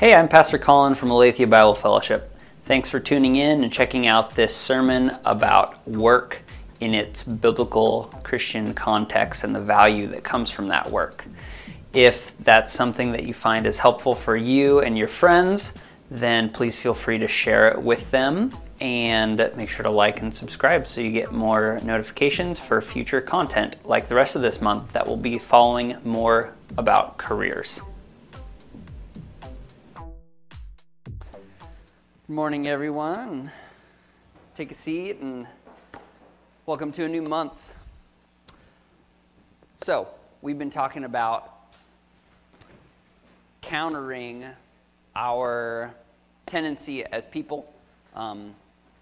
Hey, I'm Pastor Colin from Aletheia Bible Fellowship. Thanks for tuning in and checking out this sermon about work in its biblical Christian context and the value that comes from that work. If that's something that you find is helpful for you and your friends, then please feel free to share it with them and make sure to like and subscribe so you get more notifications for future content like the rest of this month that will be following more about careers. Good morning, everyone. Take a seat and welcome to a new month. So, we've been talking about countering our tendency as people um,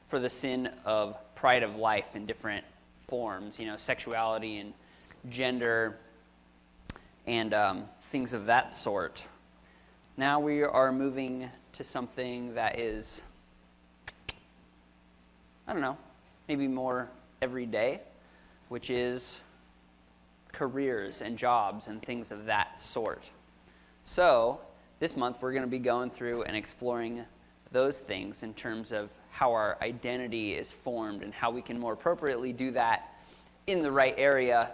for the sin of pride of life in different forms, you know, sexuality and gender and um, things of that sort. Now we are moving to something that is, I don't know, maybe more everyday, which is careers and jobs and things of that sort. So, this month we're going to be going through and exploring those things in terms of how our identity is formed and how we can more appropriately do that in the right area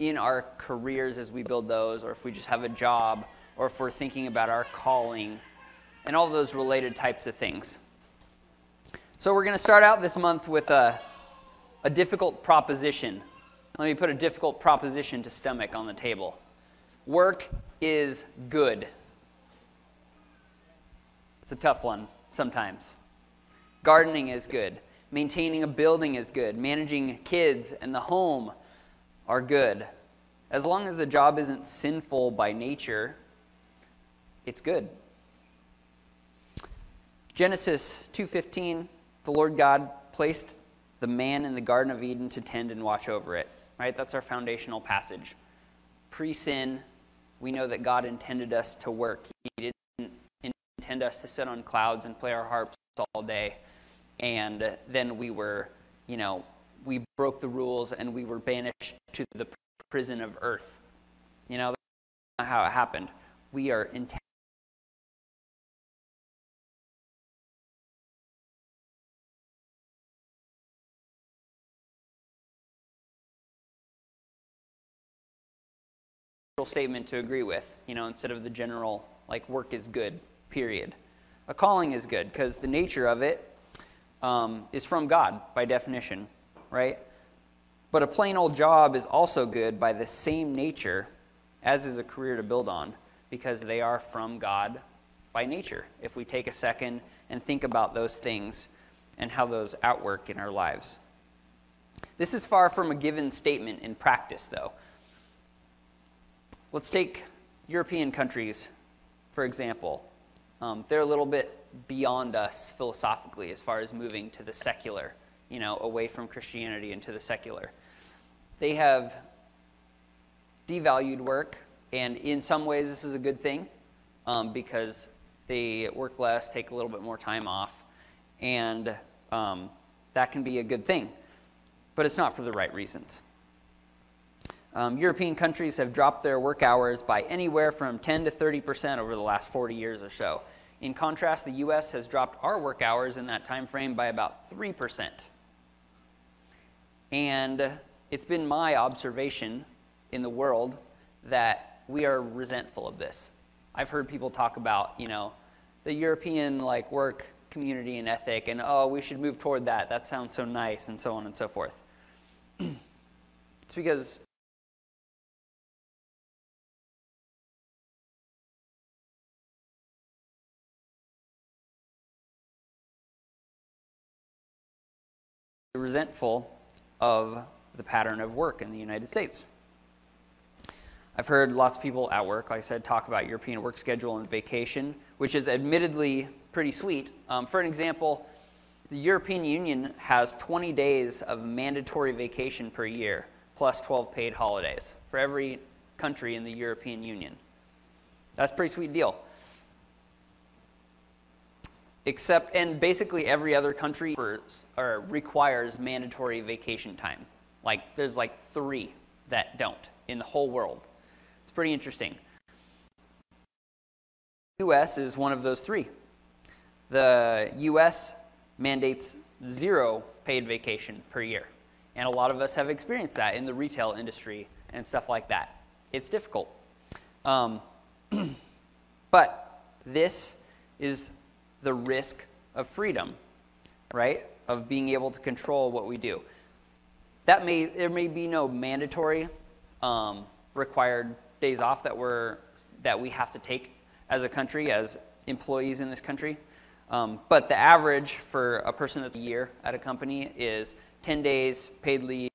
in our careers as we build those, or if we just have a job, or if we're thinking about our calling and all those related types of things. So, we're going to start out this month with a, a difficult proposition. Let me put a difficult proposition to stomach on the table. Work is good. It's a tough one sometimes. Gardening is good. Maintaining a building is good. Managing kids and the home are good. As long as the job isn't sinful by nature, it's good. Genesis 2:15, the Lord God placed the man in the garden of Eden to tend and watch over it. Right? That's our foundational passage. Pre-sin, we know that God intended us to work. He didn't intend us to sit on clouds and play our harps all day. And then we were, you know, we broke the rules and we were banished to the prison of earth. You know, that's not how it happened. We are intended statement to agree with, you know, instead of the general, like, work is good, period. A calling is good because the nature of it um, is from God by definition, right? But a plain old job is also good by the same nature as is a career to build on because they are from God by nature. If we take a second and think about those things and how those outwork in our lives. This is far from a given statement in practice, though. Let's take European countries, for example. Um, they're a little bit beyond us philosophically as far as moving to the secular, you know, away from Christianity into the secular. They have devalued work, and in some ways, this is a good thing um, because they work less, take a little bit more time off, and um, that can be a good thing. But it's not for the right reasons. Um, European countries have dropped their work hours by anywhere from 10 to 30 percent over the last 40 years or so. In contrast, the U.S. has dropped our work hours in that time frame by about 3 percent. And it's been my observation in the world that we are resentful of this. I've heard people talk about, you know, the European like work community and ethic, and oh, we should move toward that. That sounds so nice, and so on and so forth. it's because resentful of the pattern of work in the United States. I've heard lots of people at work, like I said, talk about European work schedule and vacation, which is admittedly pretty sweet. Um, for an example, the European Union has 20 days of mandatory vacation per year, plus 12 paid holidays for every country in the European Union. That's a pretty sweet deal except and basically every other country for, or requires mandatory vacation time. Like there's like three that don't in the whole world. It's pretty interesting. U.S. is one of those three. The U.S. mandates zero paid vacation per year. And a lot of us have experienced that in the retail industry and stuff like that. It's difficult. Um, but this is the risk of freedom, right? Of being able to control what we do. That may there may be no mandatory um, required days off that we're that we have to take as a country, as employees in this country. Um, but the average for a person that's a year at a company is 10 days paid leave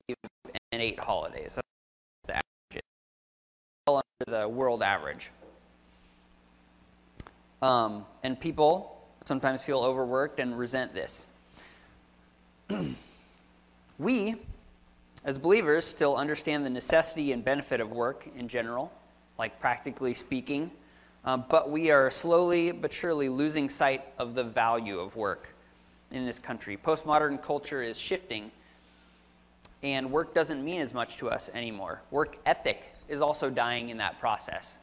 and eight holidays. That's the average. Well under the world average. Um, and people sometimes feel overworked and resent this. we, as believers, still understand the necessity and benefit of work in general, like practically speaking, um, but we are slowly but surely losing sight of the value of work in this country. Postmodern culture is shifting, and work doesn't mean as much to us anymore. Work ethic is also dying in that process.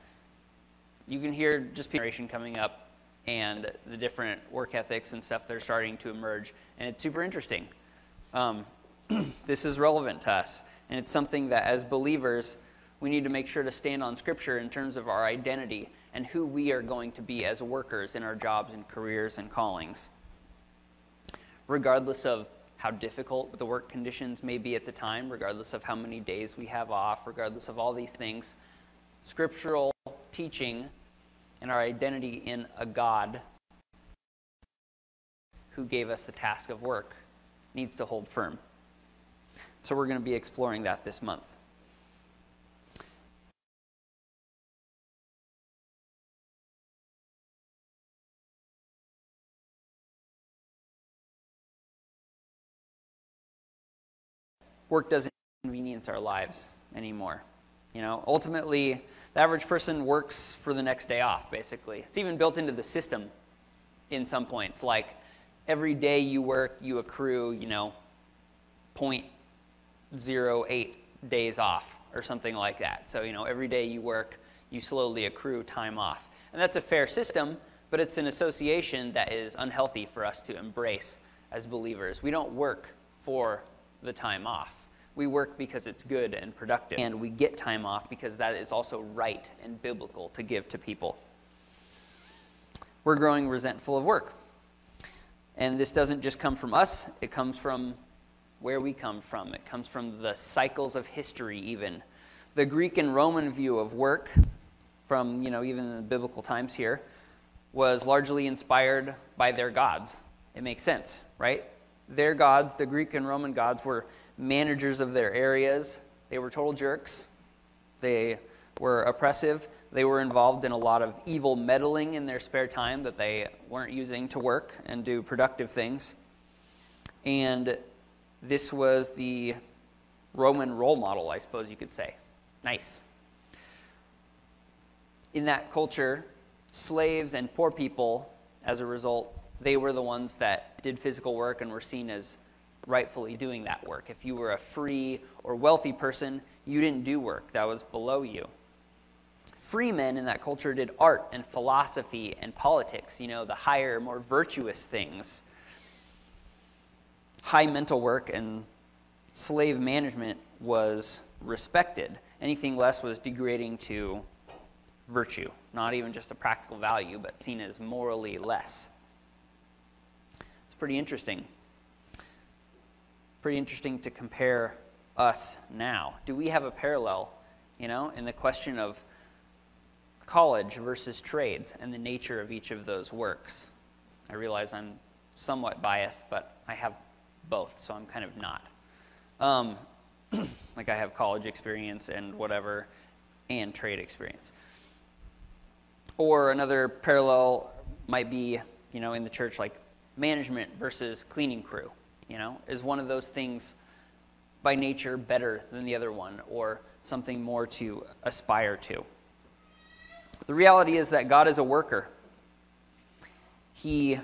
You can hear just generation coming up and the different work ethics and stuff that are starting to emerge, and it's super interesting. Um, this is relevant to us, and it's something that as believers, we need to make sure to stand on Scripture in terms of our identity and who we are going to be as workers in our jobs and careers and callings. Regardless of how difficult the work conditions may be at the time, regardless of how many days we have off, regardless of all these things, scriptural teaching and our identity in a God who gave us the task of work needs to hold firm. So, we're going to be exploring that this month. work doesn't inconvenience our lives anymore. You know, ultimately, the average person works for the next day off, basically. It's even built into the system in some points. Like every day you work, you accrue, you know, 0.08 days off or something like that. So, you know, every day you work, you slowly accrue time off. And that's a fair system, but it's an association that is unhealthy for us to embrace as believers. We don't work for the time off. We work because it's good and productive, and we get time off because that is also right and biblical to give to people. We're growing resentful of work. And this doesn't just come from us, it comes from where we come from. It comes from the cycles of history, even. The Greek and Roman view of work, from you know even the biblical times here, was largely inspired by their gods. It makes sense, right? Their gods, the Greek and Roman gods, were managers of their areas. They were total jerks. They were oppressive. They were involved in a lot of evil meddling in their spare time that they weren't using to work and do productive things. And this was the Roman role model, I suppose you could say. Nice. In that culture, slaves and poor people, as a result, they were the ones that did physical work and were seen as rightfully doing that work. If you were a free or wealthy person, you didn't do work, that was below you. Free men in that culture did art and philosophy and politics, you know, the higher, more virtuous things. High mental work and slave management was respected. Anything less was degrading to virtue, not even just a practical value, but seen as morally less. It's pretty interesting pretty interesting to compare us now. Do we have a parallel, you know, in the question of college versus trades and the nature of each of those works? I realize I'm somewhat biased, but I have both, so I'm kind of not. Um, like I have college experience and whatever, and trade experience. Or another parallel might be, you know, in the church, like management versus cleaning crew you know? Is one of those things by nature better than the other one or something more to aspire to? The reality is that God is a worker. He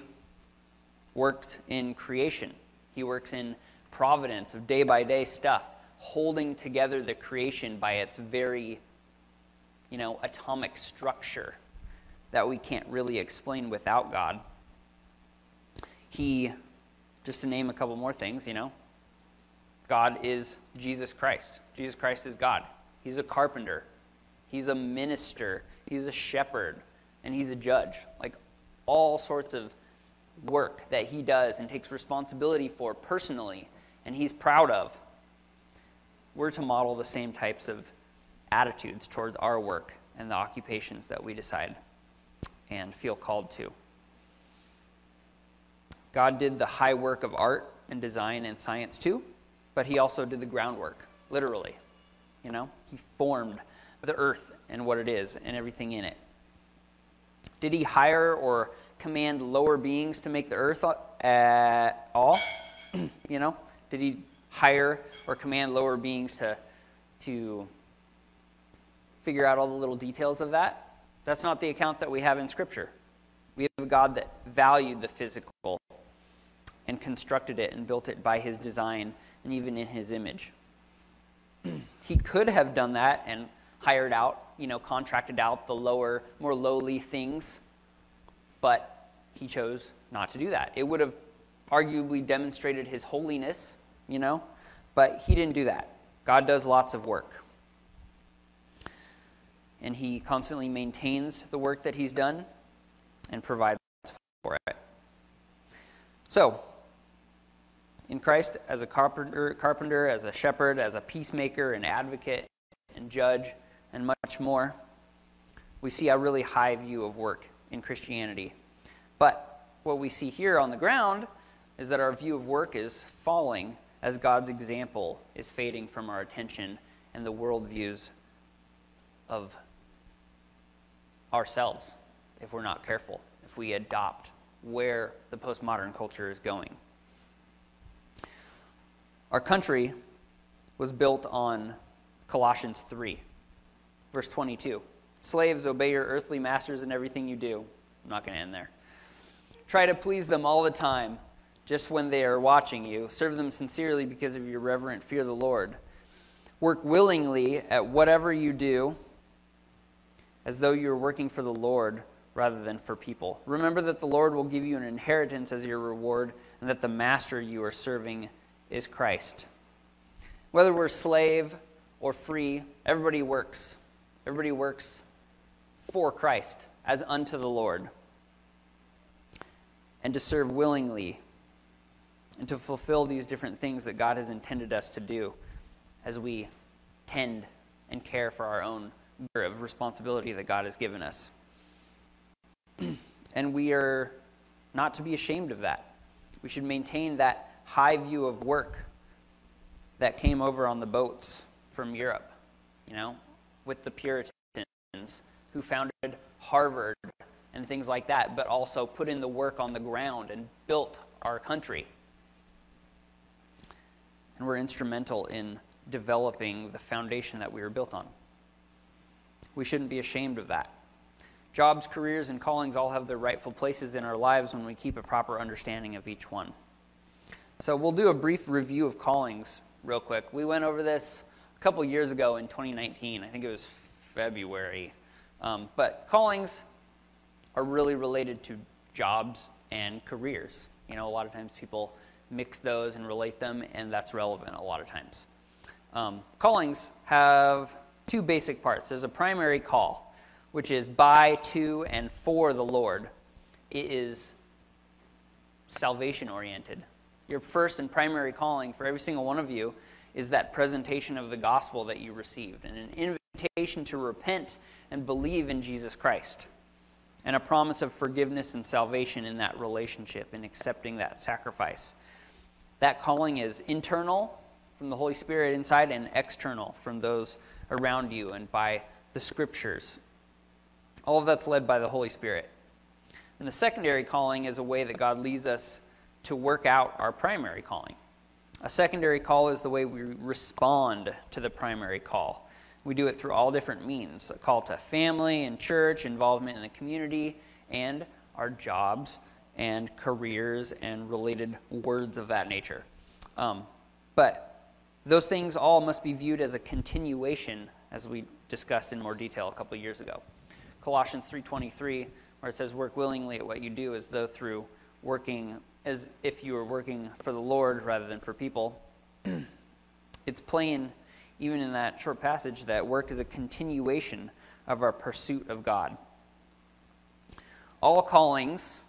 worked in creation, He works in providence of day by day stuff, holding together the creation by its very, you know, atomic structure that we can't really explain without God. He, just to name a couple more things, you know, God is Jesus Christ. Jesus Christ is God. He's a carpenter, He's a minister, He's a shepherd, and He's a judge. Like all sorts of work that He does and takes responsibility for personally, and He's proud of. We're to model the same types of attitudes towards our work and the occupations that we decide and feel called to. God did the high work of art and design and science too, but he also did the groundwork, literally. You know, he formed the earth and what it is and everything in it. Did he hire or command lower beings to make the earth at all? you know, did he hire or command lower beings to to figure out all the little details of that? That's not the account that we have in Scripture. We have a God that valued the physical and constructed it and built it by his design and even in his image. he could have done that and hired out, you know, contracted out the lower, more lowly things, but he chose not to do that. It would have arguably demonstrated his holiness, you know, but he didn't do that. God does lots of work. And he constantly maintains the work that he's done and provides for it. So, in Christ as a carpenter, carpenter, as a shepherd, as a peacemaker, an advocate, and judge, and much more. We see a really high view of work in Christianity. But what we see here on the ground is that our view of work is falling as God's example is fading from our attention and the worldviews of ourselves if we're not careful, if we adopt where the postmodern culture is going. Our country was built on Colossians 3, verse 22. Slaves, obey your earthly masters in everything you do. I'm not going to end there. Try to please them all the time, just when they are watching you. Serve them sincerely because of your reverent fear of the Lord. Work willingly at whatever you do, as though you were working for the Lord rather than for people. Remember that the Lord will give you an inheritance as your reward, and that the master you are serving is Christ. Whether we're slave or free, everybody works. Everybody works for Christ as unto the Lord. And to serve willingly and to fulfill these different things that God has intended us to do as we tend and care for our own of responsibility that God has given us. and we are not to be ashamed of that. We should maintain that high view of work that came over on the boats from Europe, you know, with the Puritans who founded Harvard and things like that, but also put in the work on the ground and built our country. And were instrumental in developing the foundation that we were built on. We shouldn't be ashamed of that. Jobs, careers, and callings all have their rightful places in our lives when we keep a proper understanding of each one. So we'll do a brief review of callings real quick. We went over this a couple years ago in 2019. I think it was February. Um, but callings are really related to jobs and careers. You know, a lot of times people mix those and relate them, and that's relevant a lot of times. Um, callings have two basic parts. There's a primary call, which is by, to, and for the Lord. It is salvation oriented. Your first and primary calling for every single one of you is that presentation of the gospel that you received and an invitation to repent and believe in Jesus Christ and a promise of forgiveness and salvation in that relationship and accepting that sacrifice. That calling is internal from the Holy Spirit inside and external from those around you and by the scriptures. All of that's led by the Holy Spirit. And the secondary calling is a way that God leads us to work out our primary calling. A secondary call is the way we respond to the primary call. We do it through all different means a call to family and church, involvement in the community, and our jobs and careers and related words of that nature. Um, but those things all must be viewed as a continuation, as we discussed in more detail a couple years ago. Colossians 3:23 where it says work willingly at what you do as though through working as if you were working for the Lord rather than for people. it's plain, even in that short passage, that work is a continuation of our pursuit of God. All callings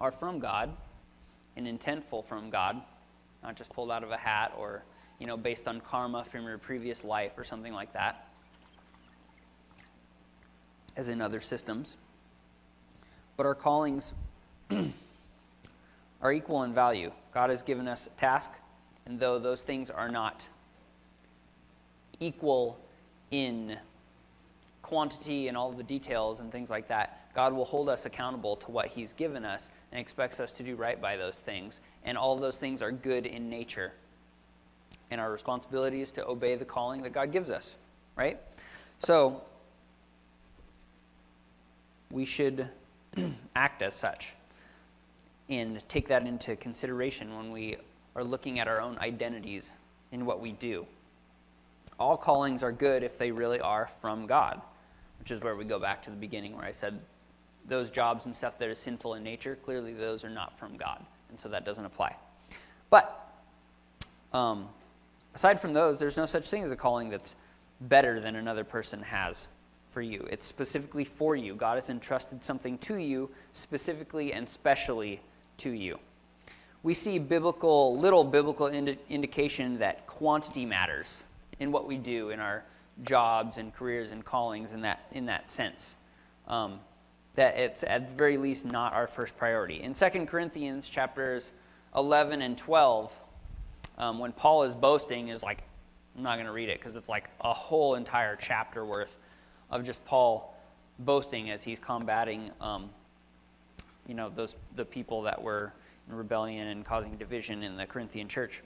are from God and intentful from God, not just pulled out of a hat or you know based on karma from your previous life or something like that, as in other systems. But our callings are equal in value. God has given us a task, and though those things are not equal in quantity and all the details and things like that, God will hold us accountable to what He's given us and expects us to do right by those things. And all those things are good in nature. And our responsibility is to obey the calling that God gives us, right? So, we should act as such and take that into consideration when we are looking at our own identities in what we do. All callings are good if they really are from God, which is where we go back to the beginning where I said those jobs and stuff that are sinful in nature, clearly those are not from God. And so that doesn't apply. But um, aside from those, there's no such thing as a calling that's better than another person has for you. It's specifically for you. God has entrusted something to you specifically and specially to you. We see biblical, little biblical indi- indication that quantity matters in what we do in our jobs and careers and callings in that, in that sense. Um, that it's at the very least not our first priority. In 2 Corinthians chapters 11 and 12, um, when Paul is boasting, is like, I'm not going to read it because it's like a whole entire chapter worth of just Paul boasting as he's combating um, you know, those, the people that were in rebellion and causing division in the Corinthian church.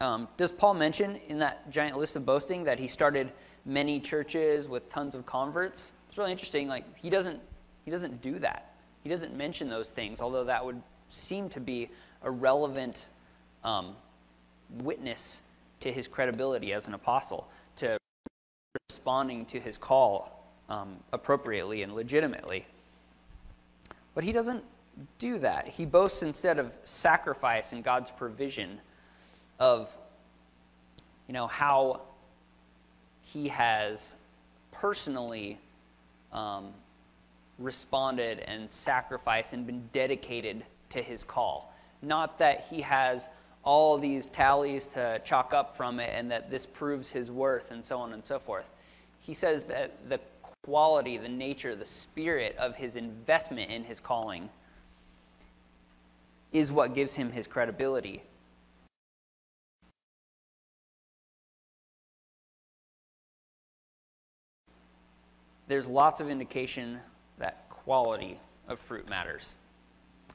Um, does Paul mention in that giant list of boasting that he started many churches with tons of converts? It's really interesting. Like he doesn't he doesn't do that. He doesn't mention those things, although that would seem to be a relevant um, witness to his credibility as an apostle, to responding to his call um, appropriately and legitimately. But he doesn't do that. He boasts instead of sacrifice and God's provision of, you know, how he has personally um, responded and sacrificed and been dedicated to his call. Not that he has all these tallies to chalk up from it and that this proves his worth and so on and so forth. He says that the quality, the nature, the spirit of his investment in his calling is what gives him his credibility. There's lots of indication that quality of fruit matters.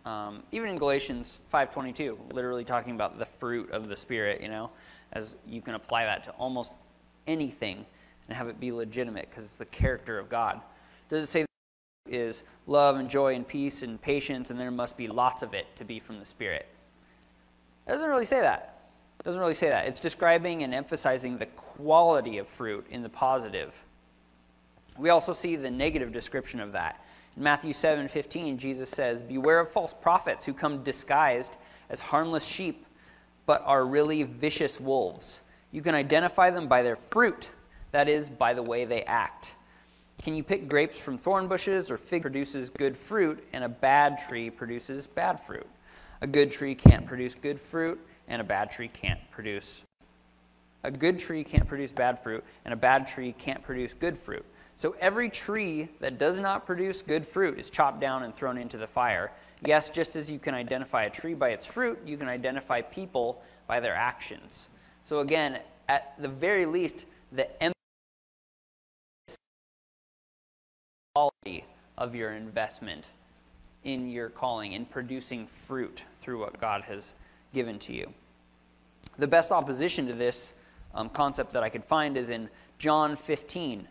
Um, even in Galatians 5:22, literally talking about the fruit of the Spirit, you know, as you can apply that to almost anything and have it be legitimate because it's the character of God. Does it say is love and joy and peace and patience and there must be lots of it to be from the Spirit? It doesn't really say that. It doesn't really say that. It's describing and emphasizing the quality of fruit in the positive. We also see the negative description of that. In Matthew 7 15, Jesus says, Beware of false prophets who come disguised as harmless sheep, but are really vicious wolves. You can identify them by their fruit that is, by the way they act. Can you pick grapes from thorn bushes, or fig produces good fruit, and a bad tree produces bad fruit? A good tree can't produce good fruit, and a bad tree can't produce. A good tree can't produce bad fruit, and a bad tree can't produce good fruit. So every tree that does not produce good fruit is chopped down and thrown into the fire. Yes, just as you can identify a tree by its fruit, you can identify people by their actions. So again, at the very least, the quality of your investment in your calling, in producing fruit through what God has given to you. The best opposition to this um, concept that I could find is in John 15,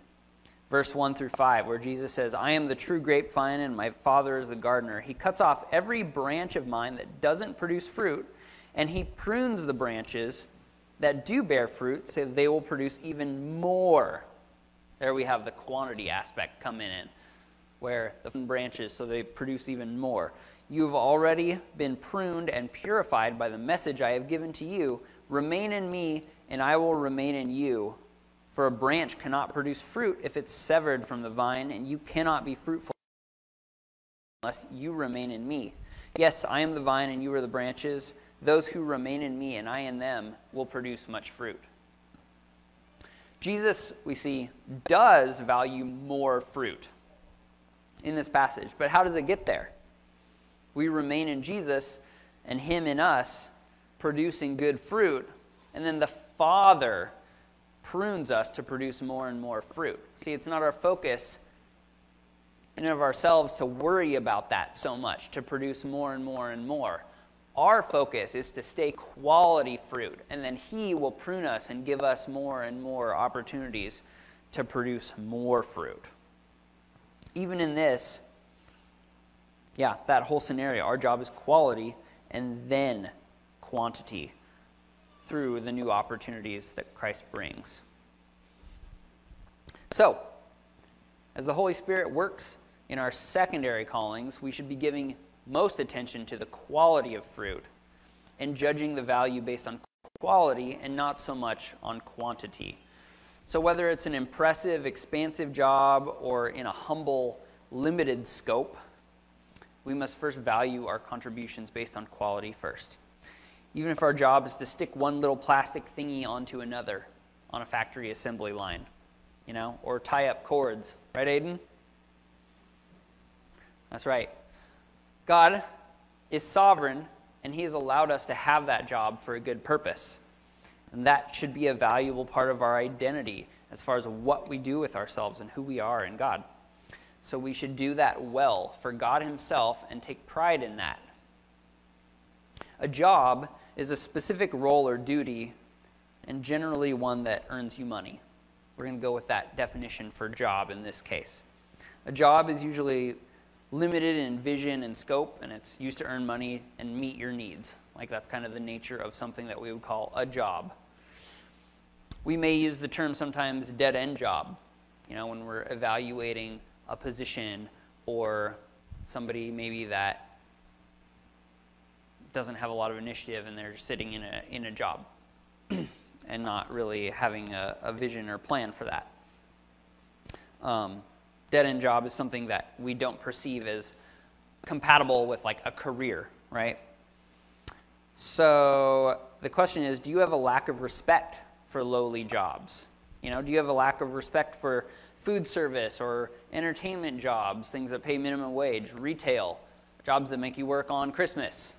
verse 1 through 5, where Jesus says, I am the true grapevine, and my Father is the gardener. He cuts off every branch of mine that doesn't produce fruit, and he prunes the branches that do bear fruit so they will produce even more. There we have the quantity aspect come in where the branches so they produce even more. You've already been pruned and purified by the message I have given to you. Remain in me, and I will remain in you. For a branch cannot produce fruit if it's severed from the vine, and you cannot be fruitful unless you remain in me. Yes, I am the vine, and you are the branches. Those who remain in me, and I in them, will produce much fruit. Jesus, we see, does value more fruit in this passage. But how does it get there? We remain in Jesus and Him in us, producing good fruit. And then the Father prunes us to produce more and more fruit. See, it's not our focus in and of ourselves to worry about that so much, to produce more and more and more. Our focus is to stay quality fruit, and then He will prune us and give us more and more opportunities to produce more fruit. Even in this, yeah, that whole scenario, our job is quality and then quantity through the new opportunities that Christ brings. So, as the Holy Spirit works in our secondary callings, we should be giving most attention to the quality of fruit and judging the value based on quality and not so much on quantity. So, whether it's an impressive, expansive job or in a humble, limited scope, we must first value our contributions based on quality first. Even if our job is to stick one little plastic thingy onto another on a factory assembly line, you know, or tie up cords. Right, Aiden? That's right. God is sovereign, and He has allowed us to have that job for a good purpose. And that should be a valuable part of our identity as far as what we do with ourselves and who we are in God. So we should do that well for God Himself and take pride in that. A job is a specific role or duty, and generally one that earns you money. We're going to go with that definition for job in this case. A job is usually limited in vision and scope, and it's used to earn money and meet your needs. Like that's kind of the nature of something that we would call a job. We may use the term sometimes dead end job, you know, when we're evaluating a position or somebody maybe that doesn't have a lot of initiative and they're sitting in a, in a job and not really having a, a vision or plan for that. Um, dead end job is something that we don't perceive as compatible with like a career, right? So the question is do you have a lack of respect for lowly jobs? You know, do you have a lack of respect for food service or entertainment jobs, things that pay minimum wage, retail, jobs that make you work on Christmas?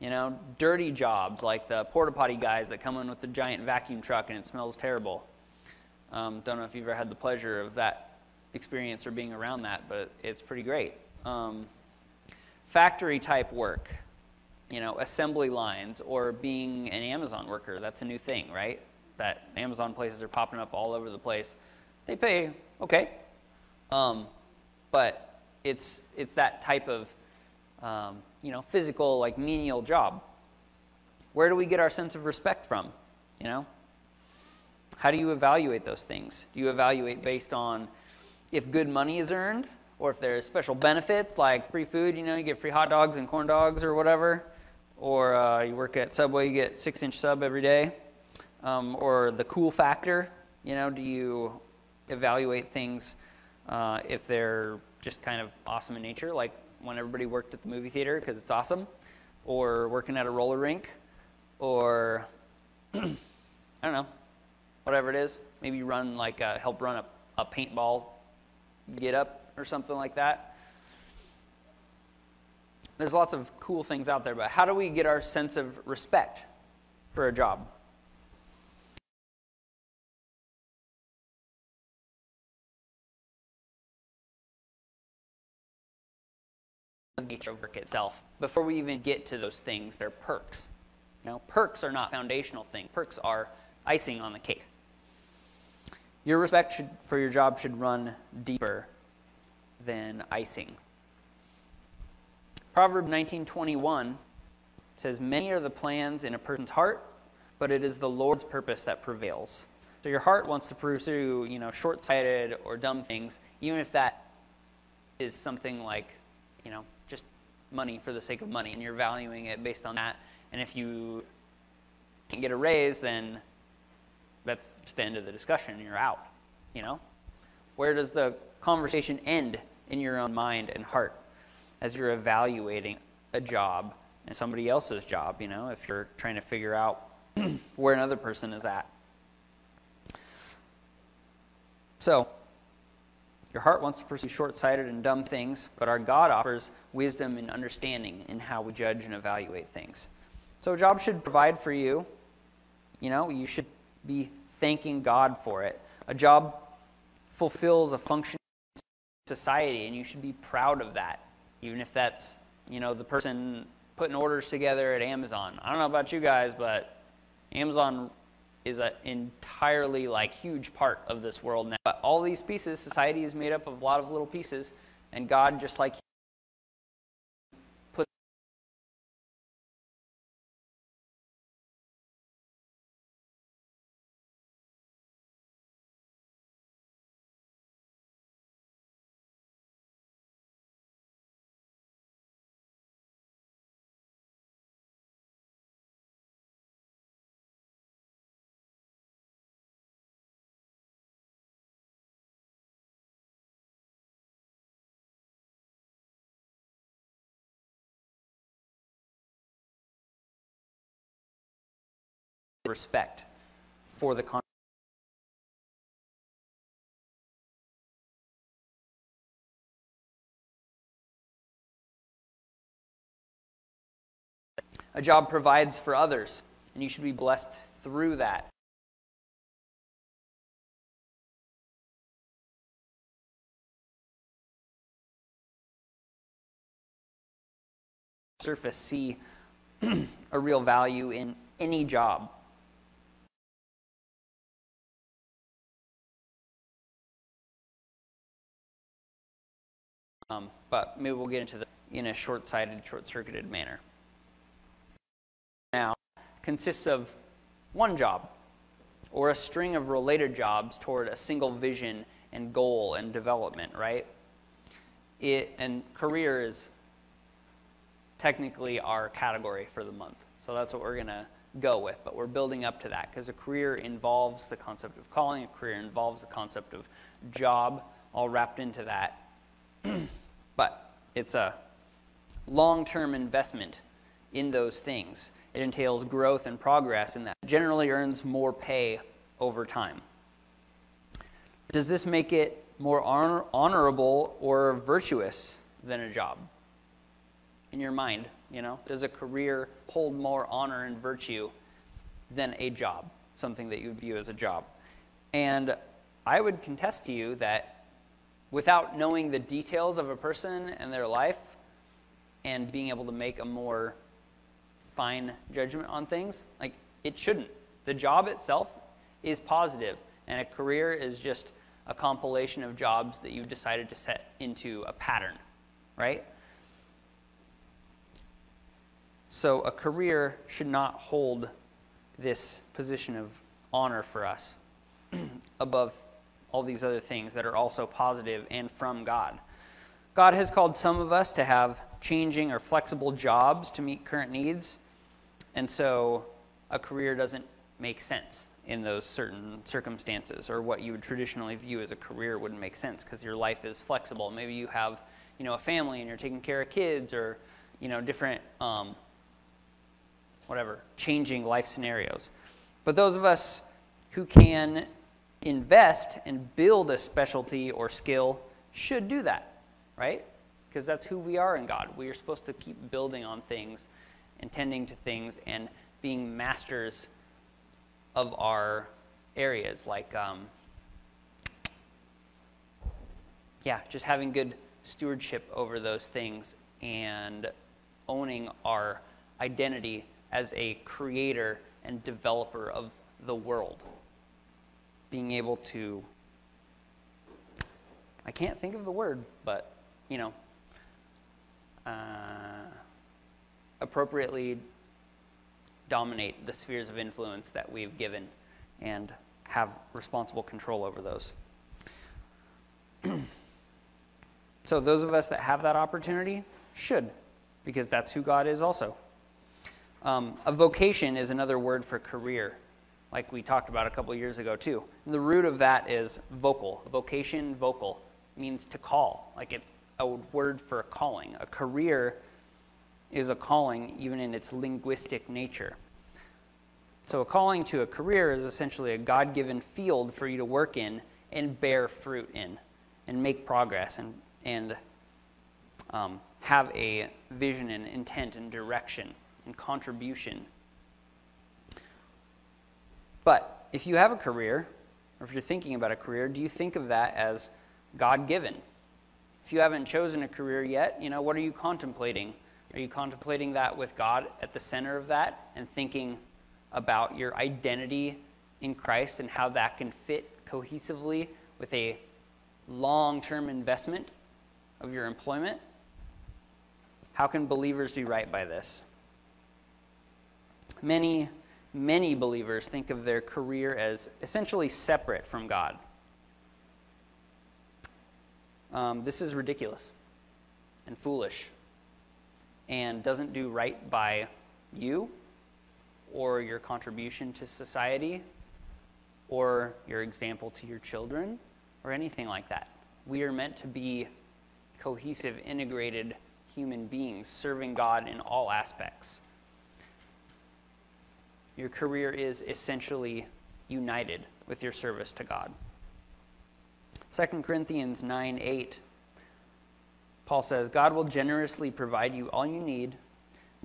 You know, dirty jobs like the porta potty guys that come in with the giant vacuum truck and it smells terrible. Um, don't know if you've ever had the pleasure of that experience or being around that, but it's pretty great. Um, factory type work, you know, assembly lines, or being an Amazon worker. That's a new thing, right? That Amazon places are popping up all over the place. They pay okay, um, but it's it's that type of um, you know physical like menial job. Where do we get our sense of respect from? You know, how do you evaluate those things? Do you evaluate based on if good money is earned, or if there's special benefits like free food, you know, you get free hot dogs and corn dogs or whatever, or uh, you work at Subway, you get six inch sub every day, um, or the cool factor, you know, do you evaluate things uh, if they're just kind of awesome in nature, like when everybody worked at the movie theater because it's awesome, or working at a roller rink, or I don't know, whatever it is. Maybe run like uh, help run a, a paintball get up or something like that. There's lots of cool things out there, but how do we get our sense of respect for a job? nature of work itself. Before we even get to those things, they're perks. You perks are not foundational things. Perks are icing on the cake. Your respect should, for your job should run deeper than icing. Proverb 19:21 says, "Many are the plans in a person's heart, but it is the Lord's purpose that prevails." So your heart wants to pursue, you know, short-sighted or dumb things, even if that is something like, you know, just money for the sake of money, and you're valuing it based on that. And if you can't get a raise, then that's the end of the discussion. You're out. You know, where does the conversation end in your own mind and heart as you're evaluating a job and somebody else's job? You know, if you're trying to figure out where another person is at. So, your heart wants to pursue short sighted and dumb things, but our God offers wisdom and understanding in how we judge and evaluate things. So, a job should provide for you. You know, you should be thanking God for it. A job fulfills a function in society, and you should be proud of that, even if that's, you know, the person putting orders together at Amazon. I don't know about you guys, but Amazon is an entirely like huge part of this world now. But all these pieces, society is made up of a lot of little pieces, and God, just like respect for the con- A job provides for others, and you should be blessed through that. Surface see a real value in any job. Um, but maybe we'll get into the in a short-sighted, short-circuited manner. Now, consists of one job or a string of related jobs toward a single vision and goal and development, right? It, and career is technically our category for the month. So that's what we're going to go with. But we're building up to that because a career involves the concept of calling, a career involves the concept of job, all wrapped into that. but it's a long term investment in those things. It entails growth and progress, and that generally earns more pay over time. Does this make it more honor- honorable or virtuous than a job? In your mind, you know, does a career hold more honor and virtue than a job, something that you view as a job? And I would contest to you that without knowing the details of a person and their life and being able to make a more fine judgment on things, like it shouldn't. The job itself is positive, and a career is just a compilation of jobs that you've decided to set into a pattern, right? So a career should not hold this position of honor for us above all these other things that are also positive and from God. God has called some of us to have changing or flexible jobs to meet current needs, and so a career doesn't make sense in those certain circumstances, or what you would traditionally view as a career wouldn't make sense because your life is flexible. Maybe you have, you know, a family and you're taking care of kids, or you know, different, um, whatever, changing life scenarios. But those of us who can invest and build a specialty or skill should do that, right? Because that's who we are in God. We are supposed to keep building on things and tending to things and being masters of our areas, like, um, yeah, just having good stewardship over those things and owning our identity as a creator and developer of the world being able to, I can't think of the word, but, you know, uh, appropriately dominate the spheres of influence that we've given and have responsible control over those. So, those of us that have that opportunity should, because that's who God is also. Um, a vocation is another word for career, like we talked about a couple years ago, too. And the root of that is vocal. Vocation, vocal, means to call, like it's a word for a calling. A career is a calling, even in its linguistic nature. So, a calling to a career is essentially a God given field for you to work in and bear fruit in and make progress and, and um, have a vision and intent and direction and contribution. But if you have a career, or if you're thinking about a career, do you think of that as God given? If you haven't chosen a career yet, you know, what are you contemplating? Are you contemplating that with God at the center of that and thinking about your identity in Christ and how that can fit cohesively with a long term investment of your employment? How can believers do right by this? Many, many believers think of their career as essentially separate from God. Um, this is ridiculous and foolish and doesn't do right by you or your contribution to society or your example to your children or anything like that. We are meant to be cohesive, integrated human beings serving God in all aspects. Your career is essentially united with your service to God. 2 Corinthians 9 8, Paul says, God will generously provide you all you need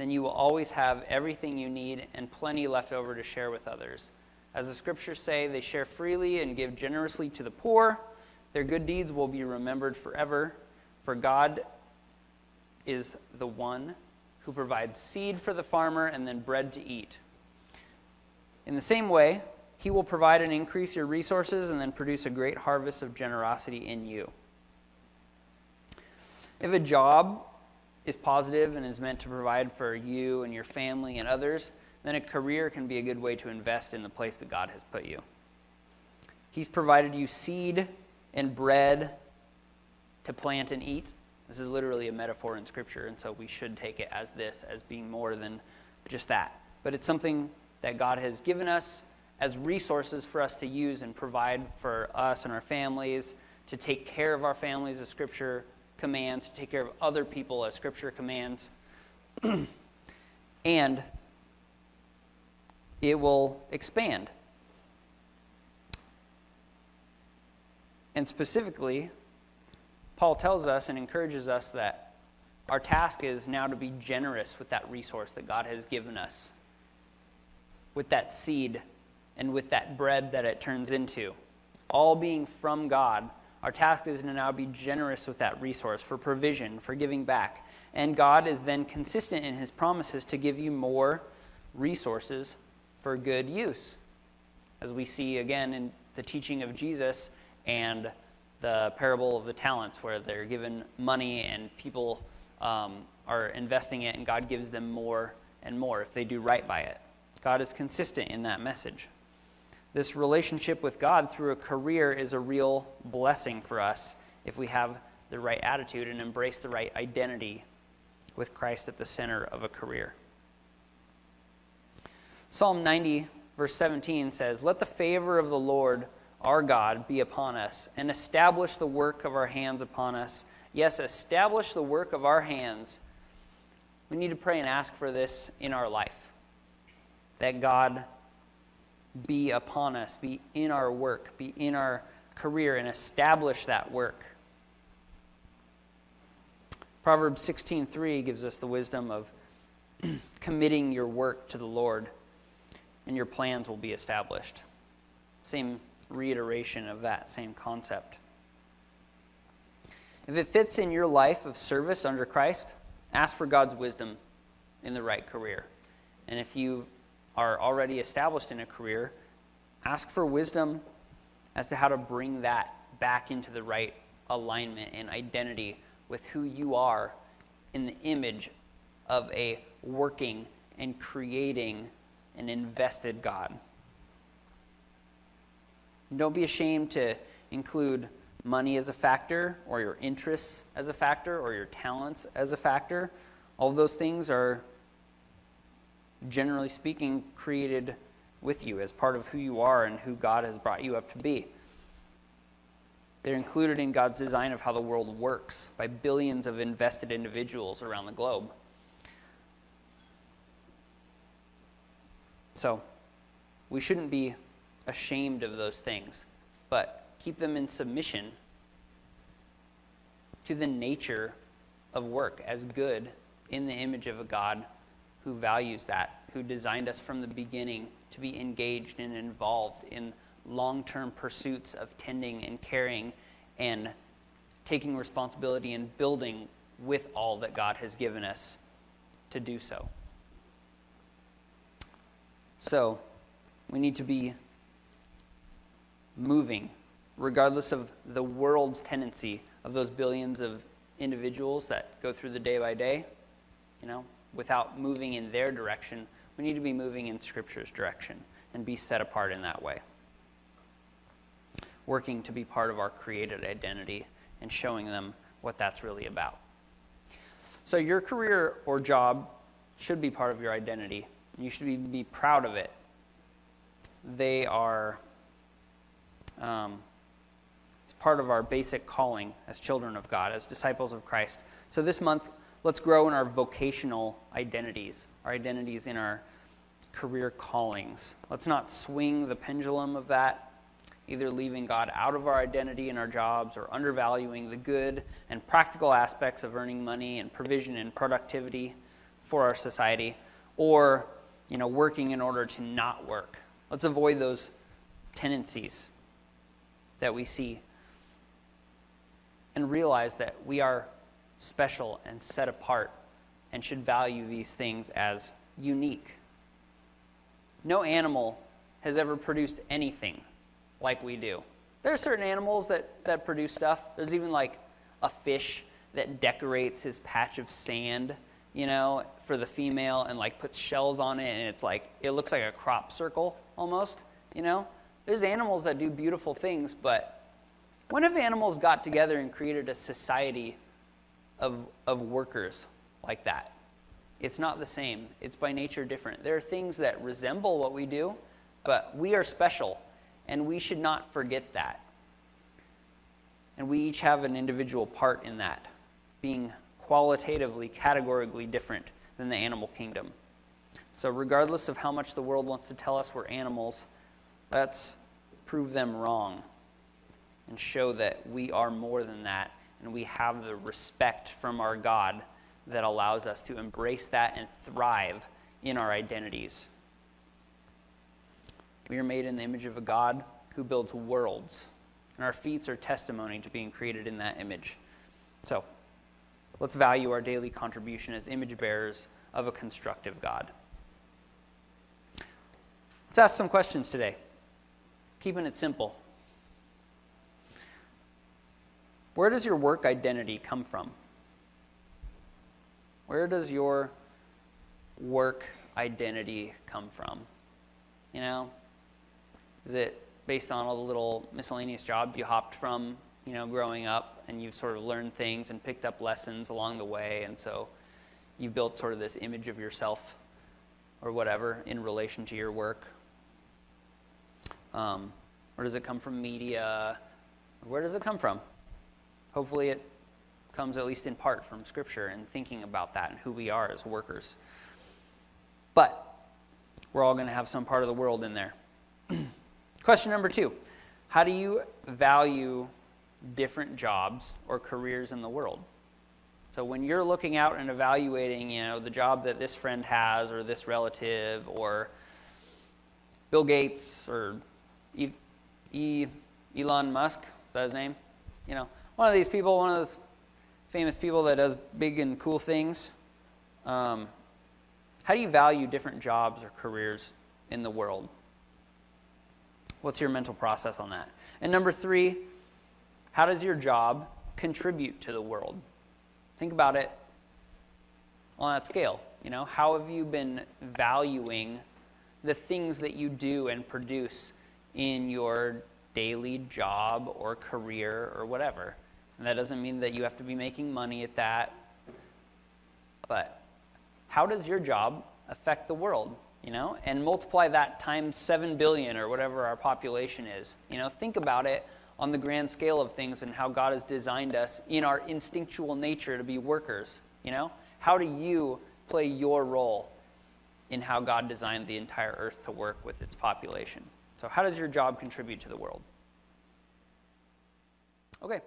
then you will always have everything you need and plenty left over to share with others. As the scriptures say, they share freely and give generously to the poor. Their good deeds will be remembered forever, for God is the one who provides seed for the farmer and then bread to eat. In the same way, he will provide and increase your resources and then produce a great harvest of generosity in you. If a job is positive and is meant to provide for you and your family and others, then a career can be a good way to invest in the place that God has put you. He's provided you seed and bread to plant and eat. This is literally a metaphor in Scripture, and so we should take it as this, as being more than just that. But it's something that God has given us as resources for us to use and provide for us and our families, to take care of our families, as Scripture commands, to take care of other people as Scripture commands. and it will expand. And specifically, Paul tells us and encourages us that our task is now to be generous with that resource that God has given us, with that seed and with that bread that it turns into, all being from God our task is to now be generous with that resource for provision, for giving back. And God is then consistent in his promises to give you more resources for good use. As we see again in the teaching of Jesus and the parable of the talents, where they're given money and people um, are investing it, and God gives them more and more if they do right by it. God is consistent in that message. This relationship with God through a career is a real blessing for us if we have the right attitude and embrace the right identity with Christ at the center of a career. Psalm 90, verse 17 says, Let the favor of the Lord our God be upon us, and establish the work of our hands upon us. Yes, establish the work of our hands. We need to pray and ask for this in our life. That God be upon us, be in our work, be in our career, and establish that work. Proverbs 16:3 gives us the wisdom of committing your work to the Lord, and your plans will be established. Same reiteration of that same concept. If it fits in your life of service under Christ, ask for God's wisdom in the right career. And if you are already established in a career, ask for wisdom as to how to bring that back into the right alignment and identity with who you are in the image of a working and creating and invested God. Don't be ashamed to include money as a factor, or your interests as a factor, or your talents as a factor. All those things are, generally speaking, created with you as part of who you are and who God has brought you up to be. They're included in God's design of how the world works by billions of invested individuals around the globe. So, we shouldn't be ashamed of those things, but keep them in submission to the nature of work as good in the image of a God who values that, who designed us from the beginning to be engaged and involved in long term pursuits of tending and caring and taking responsibility and building with all that God has given us to do so. So, we need to be moving, regardless of the world's tendency of those billions of individuals that go through the day by day, you know, without moving in their direction. We need to be moving in Scripture's direction and be set apart in that way. Working to be part of our created identity and showing them what that's really about. So, your career or job should be part of your identity. You should be, be proud of it. They are, um, it's part of our basic calling as children of God, as disciples of Christ. So, this month, let's grow in our vocational identities, our identities in our career callings. Let's not swing the pendulum of that, either leaving God out of our identity in our jobs or undervaluing the good and practical aspects of earning money and provision and productivity for our society, or you know, working in order to not work. Let's avoid those tendencies that we see and realize that we are special and set apart and should value these things as unique no animal has ever produced anything like we do. There are certain animals that, that produce stuff. There's even like a fish that decorates his patch of sand, you know, for the female and like puts shells on it and it's like, it looks like a crop circle almost, you know? There's animals that do beautiful things, but when have animals got together and created a society of, of workers like that? It's not the same. It's by nature different. There are things that resemble what we do, but we are special, and we should not forget that. And we each have an individual part in that, being qualitatively, categorically different than the animal kingdom. So, regardless of how much the world wants to tell us we're animals, let's prove them wrong and show that we are more than that and we have the respect from our God that allows us to embrace that and thrive in our identities. We are made in the image of a God who builds worlds, and our feats are testimony to being created in that image. So, let's value our daily contribution as image bearers of a constructive God. Let's ask some questions today, keeping it simple. Where does your work identity come from? Where does your work identity come from? You know, is it based on all the little miscellaneous jobs you hopped from, you know, growing up and you've sort of learned things and picked up lessons along the way and so you've built sort of this image of yourself or whatever in relation to your work? Um, or does it come from media? Where does it come from? Hopefully it comes at least in part from Scripture and thinking about that and who we are as workers. But we're all going to have some part of the world in there. Question number two How do you value different jobs or careers in the world? So when you're looking out and evaluating, you know, the job that this friend has or this relative or Bill Gates or e- e- Elon Musk, is that his name? You know, one of these people, one of those famous people that does big and cool things. Um, how do you value different jobs or careers in the world? What's your mental process on that? And number three, how does your job contribute to the world? Think about it on that scale. You know, how have you been valuing the things that you do and produce in your daily job or career or whatever. And that doesn't mean that you have to be making money at that. But how does your job affect the world? You know, and multiply that times 7 billion or whatever our population is. You know, think about it on the grand scale of things and how God has designed us in our instinctual nature to be workers. You know, how do you play your role in how God designed the entire earth to work with its population? So, how does your job contribute to the world? Okay.